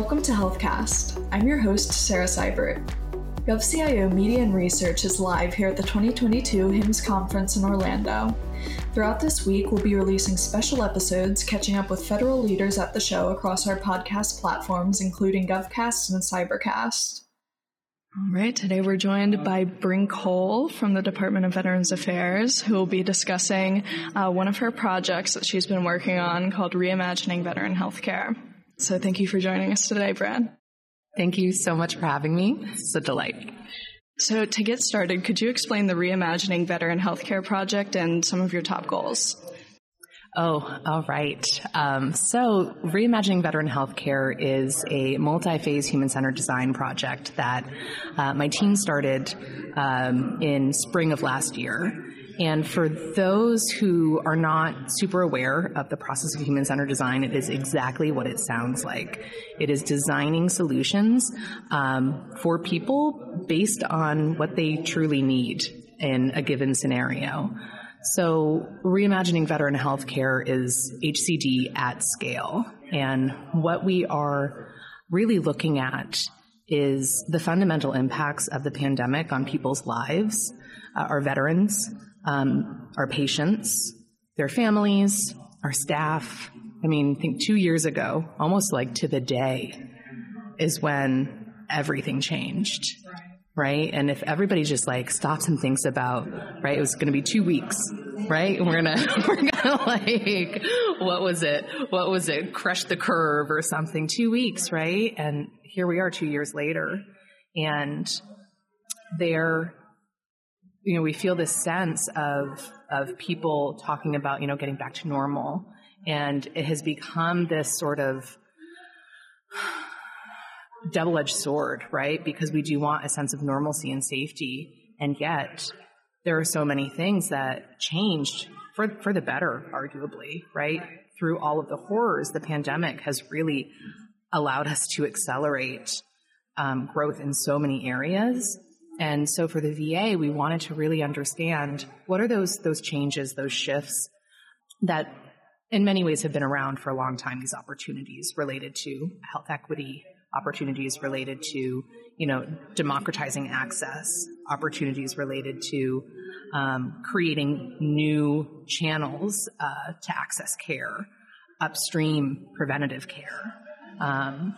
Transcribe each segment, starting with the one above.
Welcome to HealthCast. I'm your host, Sarah Seibert. GovCIO Media and Research is live here at the 2022 HIMSS Conference in Orlando. Throughout this week, we'll be releasing special episodes catching up with federal leaders at the show across our podcast platforms, including GovCast and Cybercast. All right, today we're joined by Brink Cole from the Department of Veterans Affairs, who will be discussing uh, one of her projects that she's been working on called Reimagining Veteran Healthcare. So thank you for joining us today, Brad. Thank you so much for having me. It's a delight. So, to get started, could you explain the Reimagining Veteran Healthcare Project and some of your top goals? Oh, all right. Um, so, Reimagining Veteran Healthcare is a multi phase human centered design project that uh, my team started um, in spring of last year. And for those who are not super aware of the process of human centered design, it is exactly what it sounds like. It is designing solutions um, for people based on what they truly need in a given scenario. So, reimagining veteran healthcare is HCD at scale. And what we are really looking at is the fundamental impacts of the pandemic on people's lives, uh, our veterans, um, our patients, their families, our staff. I mean, think two years ago, almost like to the day, is when everything changed. Right. And if everybody just like stops and thinks about, right, it was going to be two weeks, right? And we're to, we're to like, what was it? What was it? Crush the curve or something. Two weeks, right? And here we are two years later. And they're you know, we feel this sense of of people talking about, you know, getting back to normal. And it has become this sort of double-edged sword, right? Because we do want a sense of normalcy and safety, and yet there are so many things that changed for for the better, arguably, right? Through all of the horrors, the pandemic has really allowed us to accelerate um, growth in so many areas and so for the VA, we wanted to really understand what are those those changes, those shifts that in many ways have been around for a long time, these opportunities related to health equity, opportunities related to, you know, democratizing access, opportunities related to um, creating new channels uh, to access care, upstream preventative care. Um,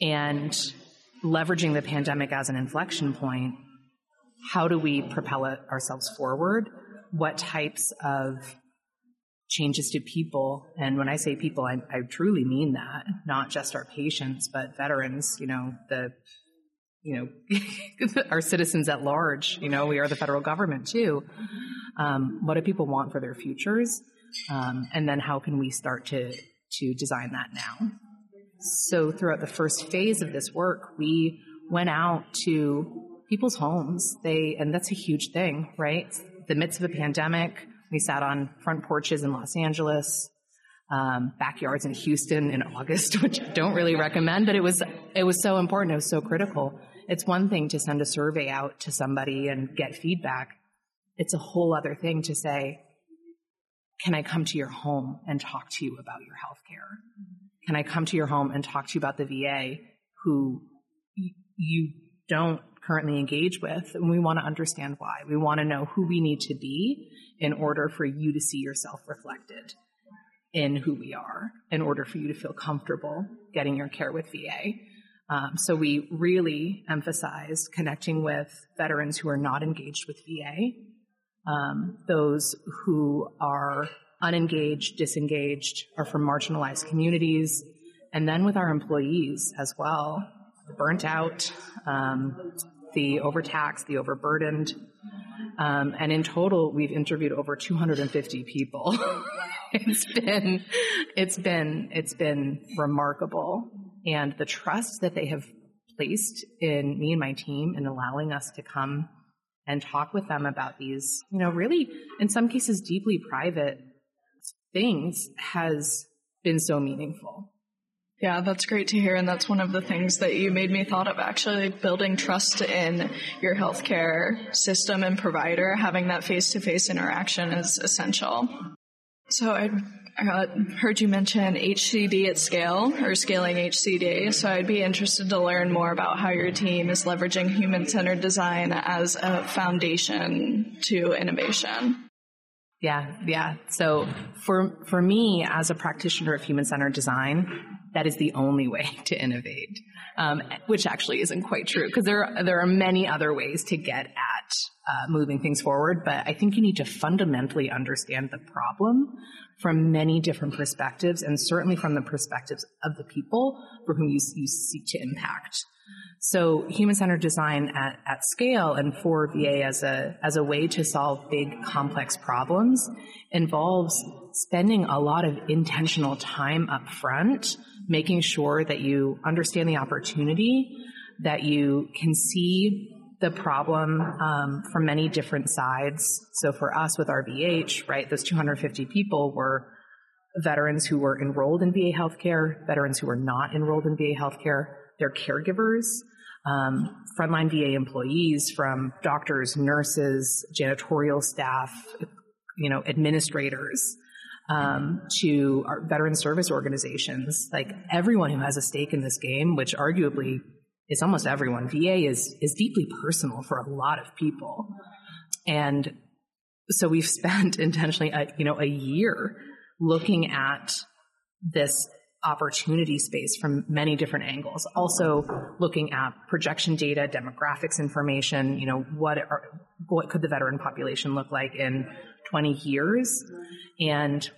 and leveraging the pandemic as an inflection point, how do we propel ourselves forward? What types of changes to people? And when I say people, I, I truly mean that, not just our patients, but veterans, you know, the you know, our citizens at large. You know, we are the federal government too. Um, what do people want for their futures? Um, and then how can we start to to design that now? So throughout the first phase of this work, we went out to people's homes. They, and that's a huge thing, right? The midst of a pandemic, we sat on front porches in Los Angeles, um, backyards in Houston in August, which I don't really recommend, but it was it was so important. It was so critical. It's one thing to send a survey out to somebody and get feedback. It's a whole other thing to say, "Can I come to your home and talk to you about your health care?" Can I come to your home and talk to you about the VA who y- you don't currently engage with? And we want to understand why. We want to know who we need to be in order for you to see yourself reflected in who we are, in order for you to feel comfortable getting your care with VA. Um, so we really emphasize connecting with veterans who are not engaged with VA, um, those who are unengaged, disengaged, or from marginalized communities, and then with our employees as well, the burnt out, um, the overtaxed, the overburdened. Um, and in total, we've interviewed over 250 people. it's been, it's been, it's been remarkable. And the trust that they have placed in me and my team in allowing us to come and talk with them about these, you know, really, in some cases, deeply private things has been so meaningful. Yeah, that's great to hear. And that's one of the things that you made me thought of actually building trust in your healthcare system and provider. Having that face to face interaction is essential. So I'd uh, heard you mention HCD at scale or scaling HCD. So I'd be interested to learn more about how your team is leveraging human centered design as a foundation to innovation. Yeah, yeah. So for for me as a practitioner of human centered design, that is the only way to innovate, um, which actually isn't quite true because there are, there are many other ways to get at uh, moving things forward. But I think you need to fundamentally understand the problem from many different perspectives, and certainly from the perspectives of the people for whom you, you seek to impact. So human-centered design at, at scale and for VA as a, as a way to solve big complex problems involves spending a lot of intentional time up front, making sure that you understand the opportunity, that you can see the problem um, from many different sides. So for us with RVH, right, those 250 people were veterans who were enrolled in VA healthcare, veterans who were not enrolled in VA healthcare, their caregivers, um, frontline VA employees from doctors, nurses, janitorial staff, you know, administrators, um, to our veteran service organizations, like everyone who has a stake in this game, which arguably is almost everyone. VA is is deeply personal for a lot of people, and so we've spent intentionally, a, you know, a year looking at this opportunity space from many different angles. Also looking at projection data, demographics information, you know, what are, what could the veteran population look like in 20 years and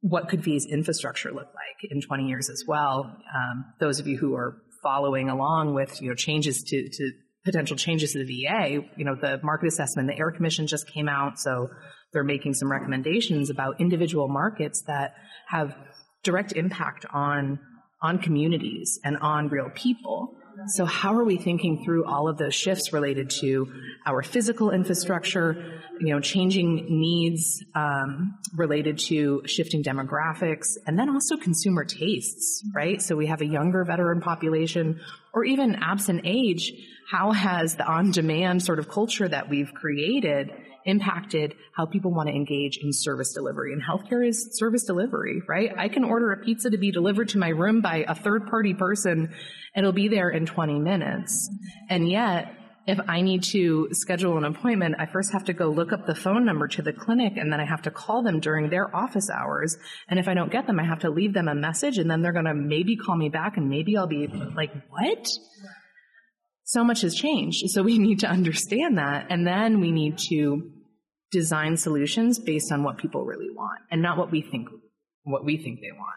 what could VA's infrastructure look like in 20 years as well. Um, those of you who are following along with, you know, changes to, to potential changes to the VA, you know, the market assessment, the AIR Commission just came out, so they're making some recommendations about individual markets that have direct impact on on communities and on real people. So how are we thinking through all of those shifts related to our physical infrastructure, you know, changing needs um, related to shifting demographics, and then also consumer tastes, right? So we have a younger veteran population, or even absent age. How has the on-demand sort of culture that we've created impacted how people want to engage in service delivery. And healthcare is service delivery, right? I can order a pizza to be delivered to my room by a third party person. and It'll be there in 20 minutes. And yet, if I need to schedule an appointment, I first have to go look up the phone number to the clinic and then I have to call them during their office hours. And if I don't get them, I have to leave them a message and then they're going to maybe call me back and maybe I'll be like, what? So much has changed. So we need to understand that. And then we need to design solutions based on what people really want and not what we think, what we think they want.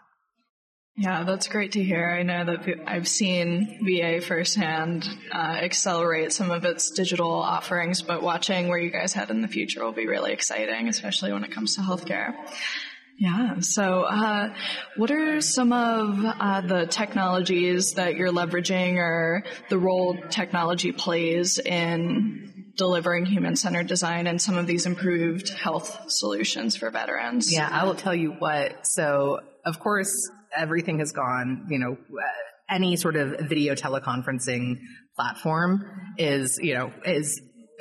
Yeah, that's great to hear. I know that I've seen VA firsthand uh, accelerate some of its digital offerings, but watching where you guys head in the future will be really exciting, especially when it comes to healthcare. Yeah. So, uh, what are some of uh, the technologies that you're leveraging, or the role technology plays in delivering human-centered design and some of these improved health solutions for veterans? Yeah, I will tell you what. So, of course, everything has gone. You know, any sort of video teleconferencing platform is, you know, is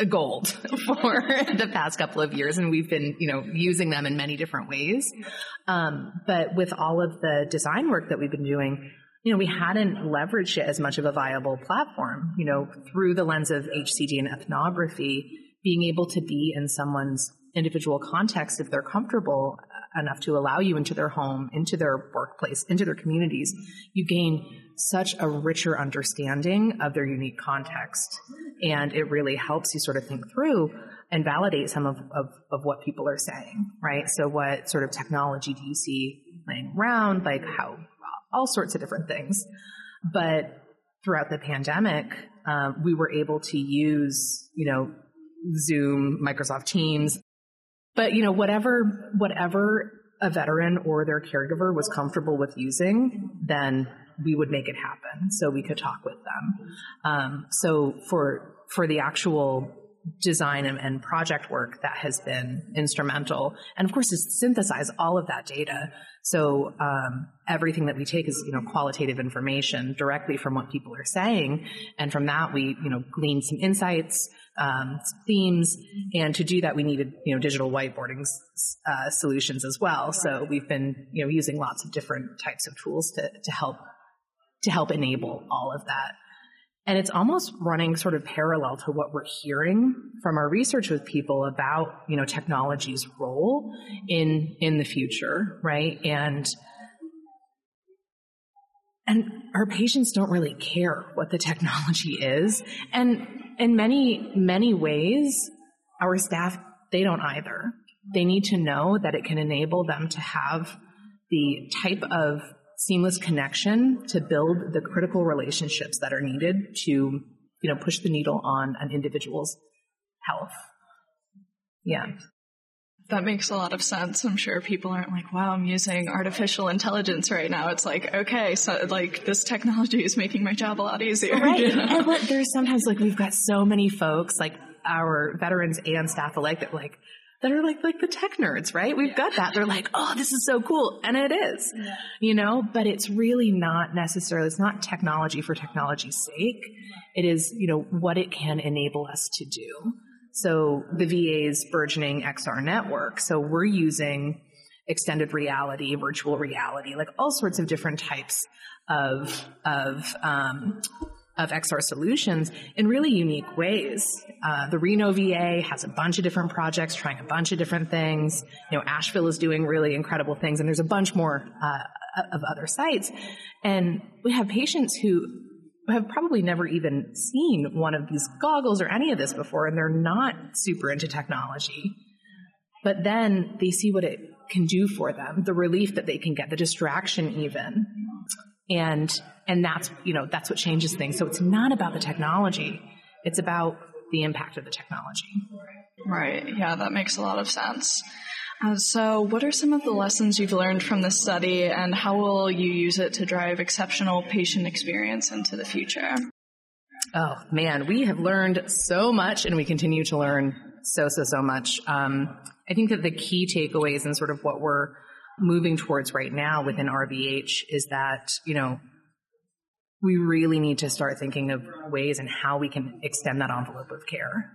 gold for the past couple of years and we've been you know using them in many different ways. Um, but with all of the design work that we've been doing you know we hadn't leveraged it as much of a viable platform you know through the lens of hcd and ethnography being able to be in someone's individual context if they're comfortable enough to allow you into their home into their workplace into their communities you gain such a richer understanding of their unique context. And it really helps you sort of think through and validate some of, of, of what people are saying, right? So what sort of technology do you see laying around? Like how, all sorts of different things. But throughout the pandemic, um, we were able to use, you know, Zoom, Microsoft Teams, but you know, whatever, whatever a veteran or their caregiver was comfortable with using, then we would make it happen so we could talk with them. Um, so for for the actual design and, and, project work that has been instrumental. And of course, to synthesize all of that data. So um, everything that we take is, you know, qualitative information directly from what people are saying, and from that we, you know, glean some insights, um, themes, and to do that we needed, you know, digital whiteboarding uh, solutions as well. So we've been, you know, using lots of different types of tools to to help to help enable all of that. And it's almost running sort of parallel to what we're hearing from our research with people about, you know, technology's role in, in the future, right? And, and our patients don't really care what the technology is. And in many, many ways, our staff, they don't either. They need to know that it can enable them to have the type of seamless connection to build the critical relationships that are needed to, you know, push the needle on an individual's health. Yeah. That makes a lot of sense. I'm sure people aren't like, wow, I'm using artificial intelligence right now. It's like, okay, so like this technology is making my job a lot easier. Right. You know? And what, there's sometimes like we've got so many folks, like our veterans and staff alike that like, that are like like the tech nerds, right? We've yeah. got that. They're like, "Oh, this is so cool." And it is. Yeah. You know, but it's really not necessarily it's not technology for technology's sake. It is, you know, what it can enable us to do. So the VA's burgeoning XR network. So we're using extended reality, virtual reality, like all sorts of different types of of um, of XR solutions in really unique ways. Uh, the Reno VA has a bunch of different projects trying a bunch of different things. You know, Asheville is doing really incredible things, and there's a bunch more uh, of other sites. And we have patients who have probably never even seen one of these goggles or any of this before, and they're not super into technology. But then they see what it can do for them, the relief that they can get, the distraction even. And and that's you know that's what changes things so it's not about the technology it's about the impact of the technology right yeah that makes a lot of sense uh, so what are some of the lessons you've learned from this study and how will you use it to drive exceptional patient experience into the future oh man we have learned so much and we continue to learn so so so much um, i think that the key takeaways and sort of what we're moving towards right now within RVH is that, you know, we really need to start thinking of ways and how we can extend that envelope of care.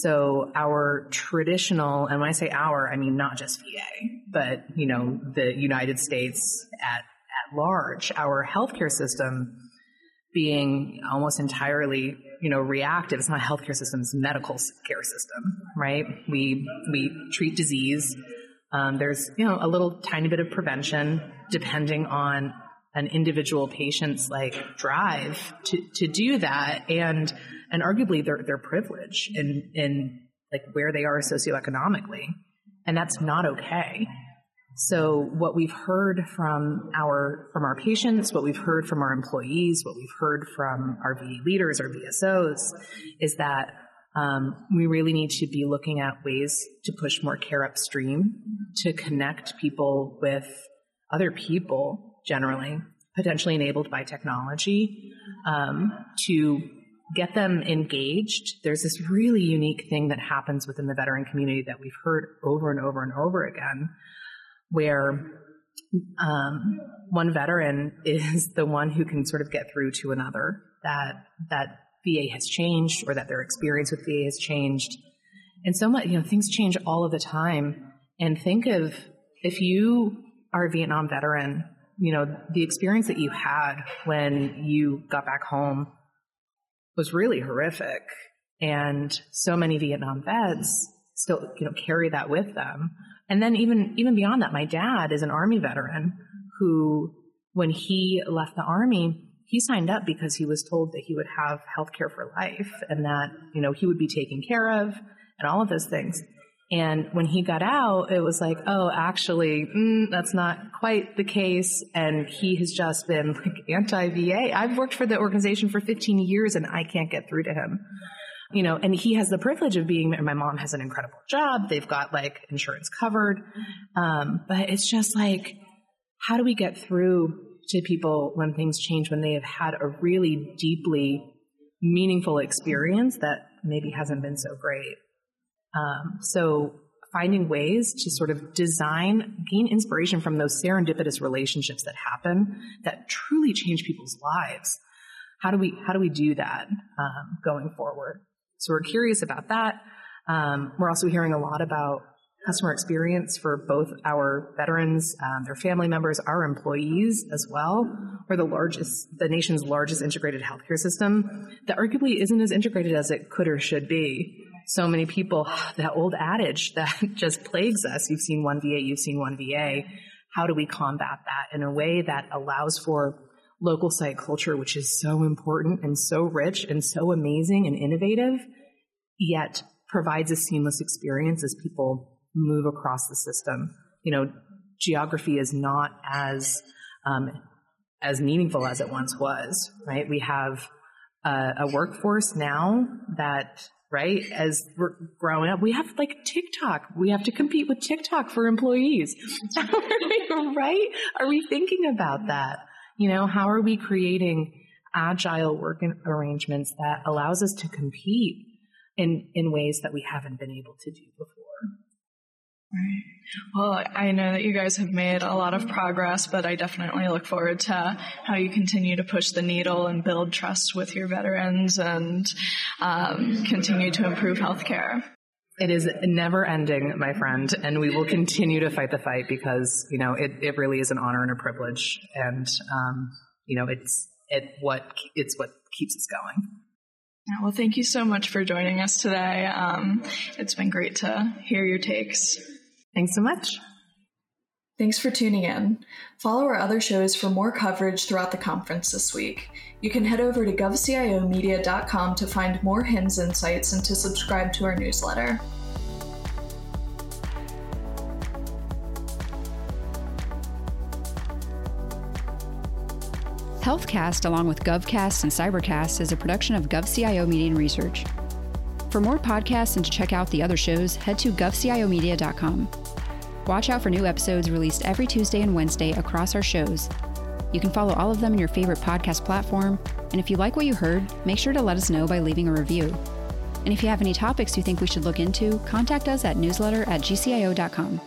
So our traditional, and when I say our, I mean not just VA, but you know the United States at at large, our healthcare system being almost entirely you know reactive. It's not a healthcare system; it's a medical care system, right? We we treat disease. Um, there's you know a little tiny bit of prevention depending on an individual patient's like drive to, to do that and and arguably their their privilege in in like where they are socioeconomically and that's not okay. So what we've heard from our from our patients what we've heard from our employees what we've heard from our VA leaders our VSOs is that um, we really need to be looking at ways to push more care upstream to connect people with other people generally, potentially enabled by technology, um, to get them engaged. There's this really unique thing that happens within the veteran community that we've heard over and over and over again, where um, one veteran is the one who can sort of get through to another that that VA has changed or that their experience with VA has changed. And so much, you know, things change all of the time. And think of if you are a Vietnam veteran you know, the experience that you had when you got back home was really horrific. And so many Vietnam vets still, you know, carry that with them. And then even, even beyond that, my dad is an army veteran who, when he left the army, he signed up because he was told that he would have health care for life and that, you know, he would be taken care of and all of those things. And when he got out, it was like, oh, actually, mm, that's not quite the case. And he has just been like anti VA. I've worked for the organization for 15 years and I can't get through to him. You know, and he has the privilege of being, my mom has an incredible job. They've got like insurance covered. Um, but it's just like, how do we get through to people when things change, when they have had a really deeply meaningful experience that maybe hasn't been so great. Um, so finding ways to sort of design, gain inspiration from those serendipitous relationships that happen that truly change people's lives. How do we how do we do that um, going forward? So we're curious about that. Um, we're also hearing a lot about customer experience for both our veterans, um, their family members, our employees as well. We're the largest, the nation's largest integrated healthcare system that arguably isn't as integrated as it could or should be. So many people, that old adage that just plagues us. You've seen one VA, you've seen one VA. How do we combat that in a way that allows for local site culture, which is so important and so rich and so amazing and innovative, yet provides a seamless experience as people move across the system. You know, geography is not as um, as meaningful as it once was, right? We have a, a workforce now that, right, as we're growing up, we have like TikTok. We have to compete with TikTok for employees, right? Are we thinking about that? You know, how are we creating agile work arrangements that allows us to compete in, in ways that we haven't been able to do before? Right. Well, I know that you guys have made a lot of progress, but I definitely look forward to how you continue to push the needle and build trust with your veterans and um, continue to improve healthcare. It is never ending, my friend, and we will continue to fight the fight because you know it, it really is an honor and a privilege, and um, you know it's it what it's what keeps us going. Yeah, well, thank you so much for joining us today. Um, it's been great to hear your takes. Thanks so much. Thanks for tuning in. Follow our other shows for more coverage throughout the conference this week. You can head over to govciomedia.com to find more HIMSS insights and to subscribe to our newsletter. HealthCast, along with GovCast and Cybercast, is a production of GovCIO Media and Research. For more podcasts and to check out the other shows, head to govciomedia.com. Watch out for new episodes released every Tuesday and Wednesday across our shows. You can follow all of them in your favorite podcast platform, and if you like what you heard, make sure to let us know by leaving a review. And if you have any topics you think we should look into, contact us at newsletter at gcio.com.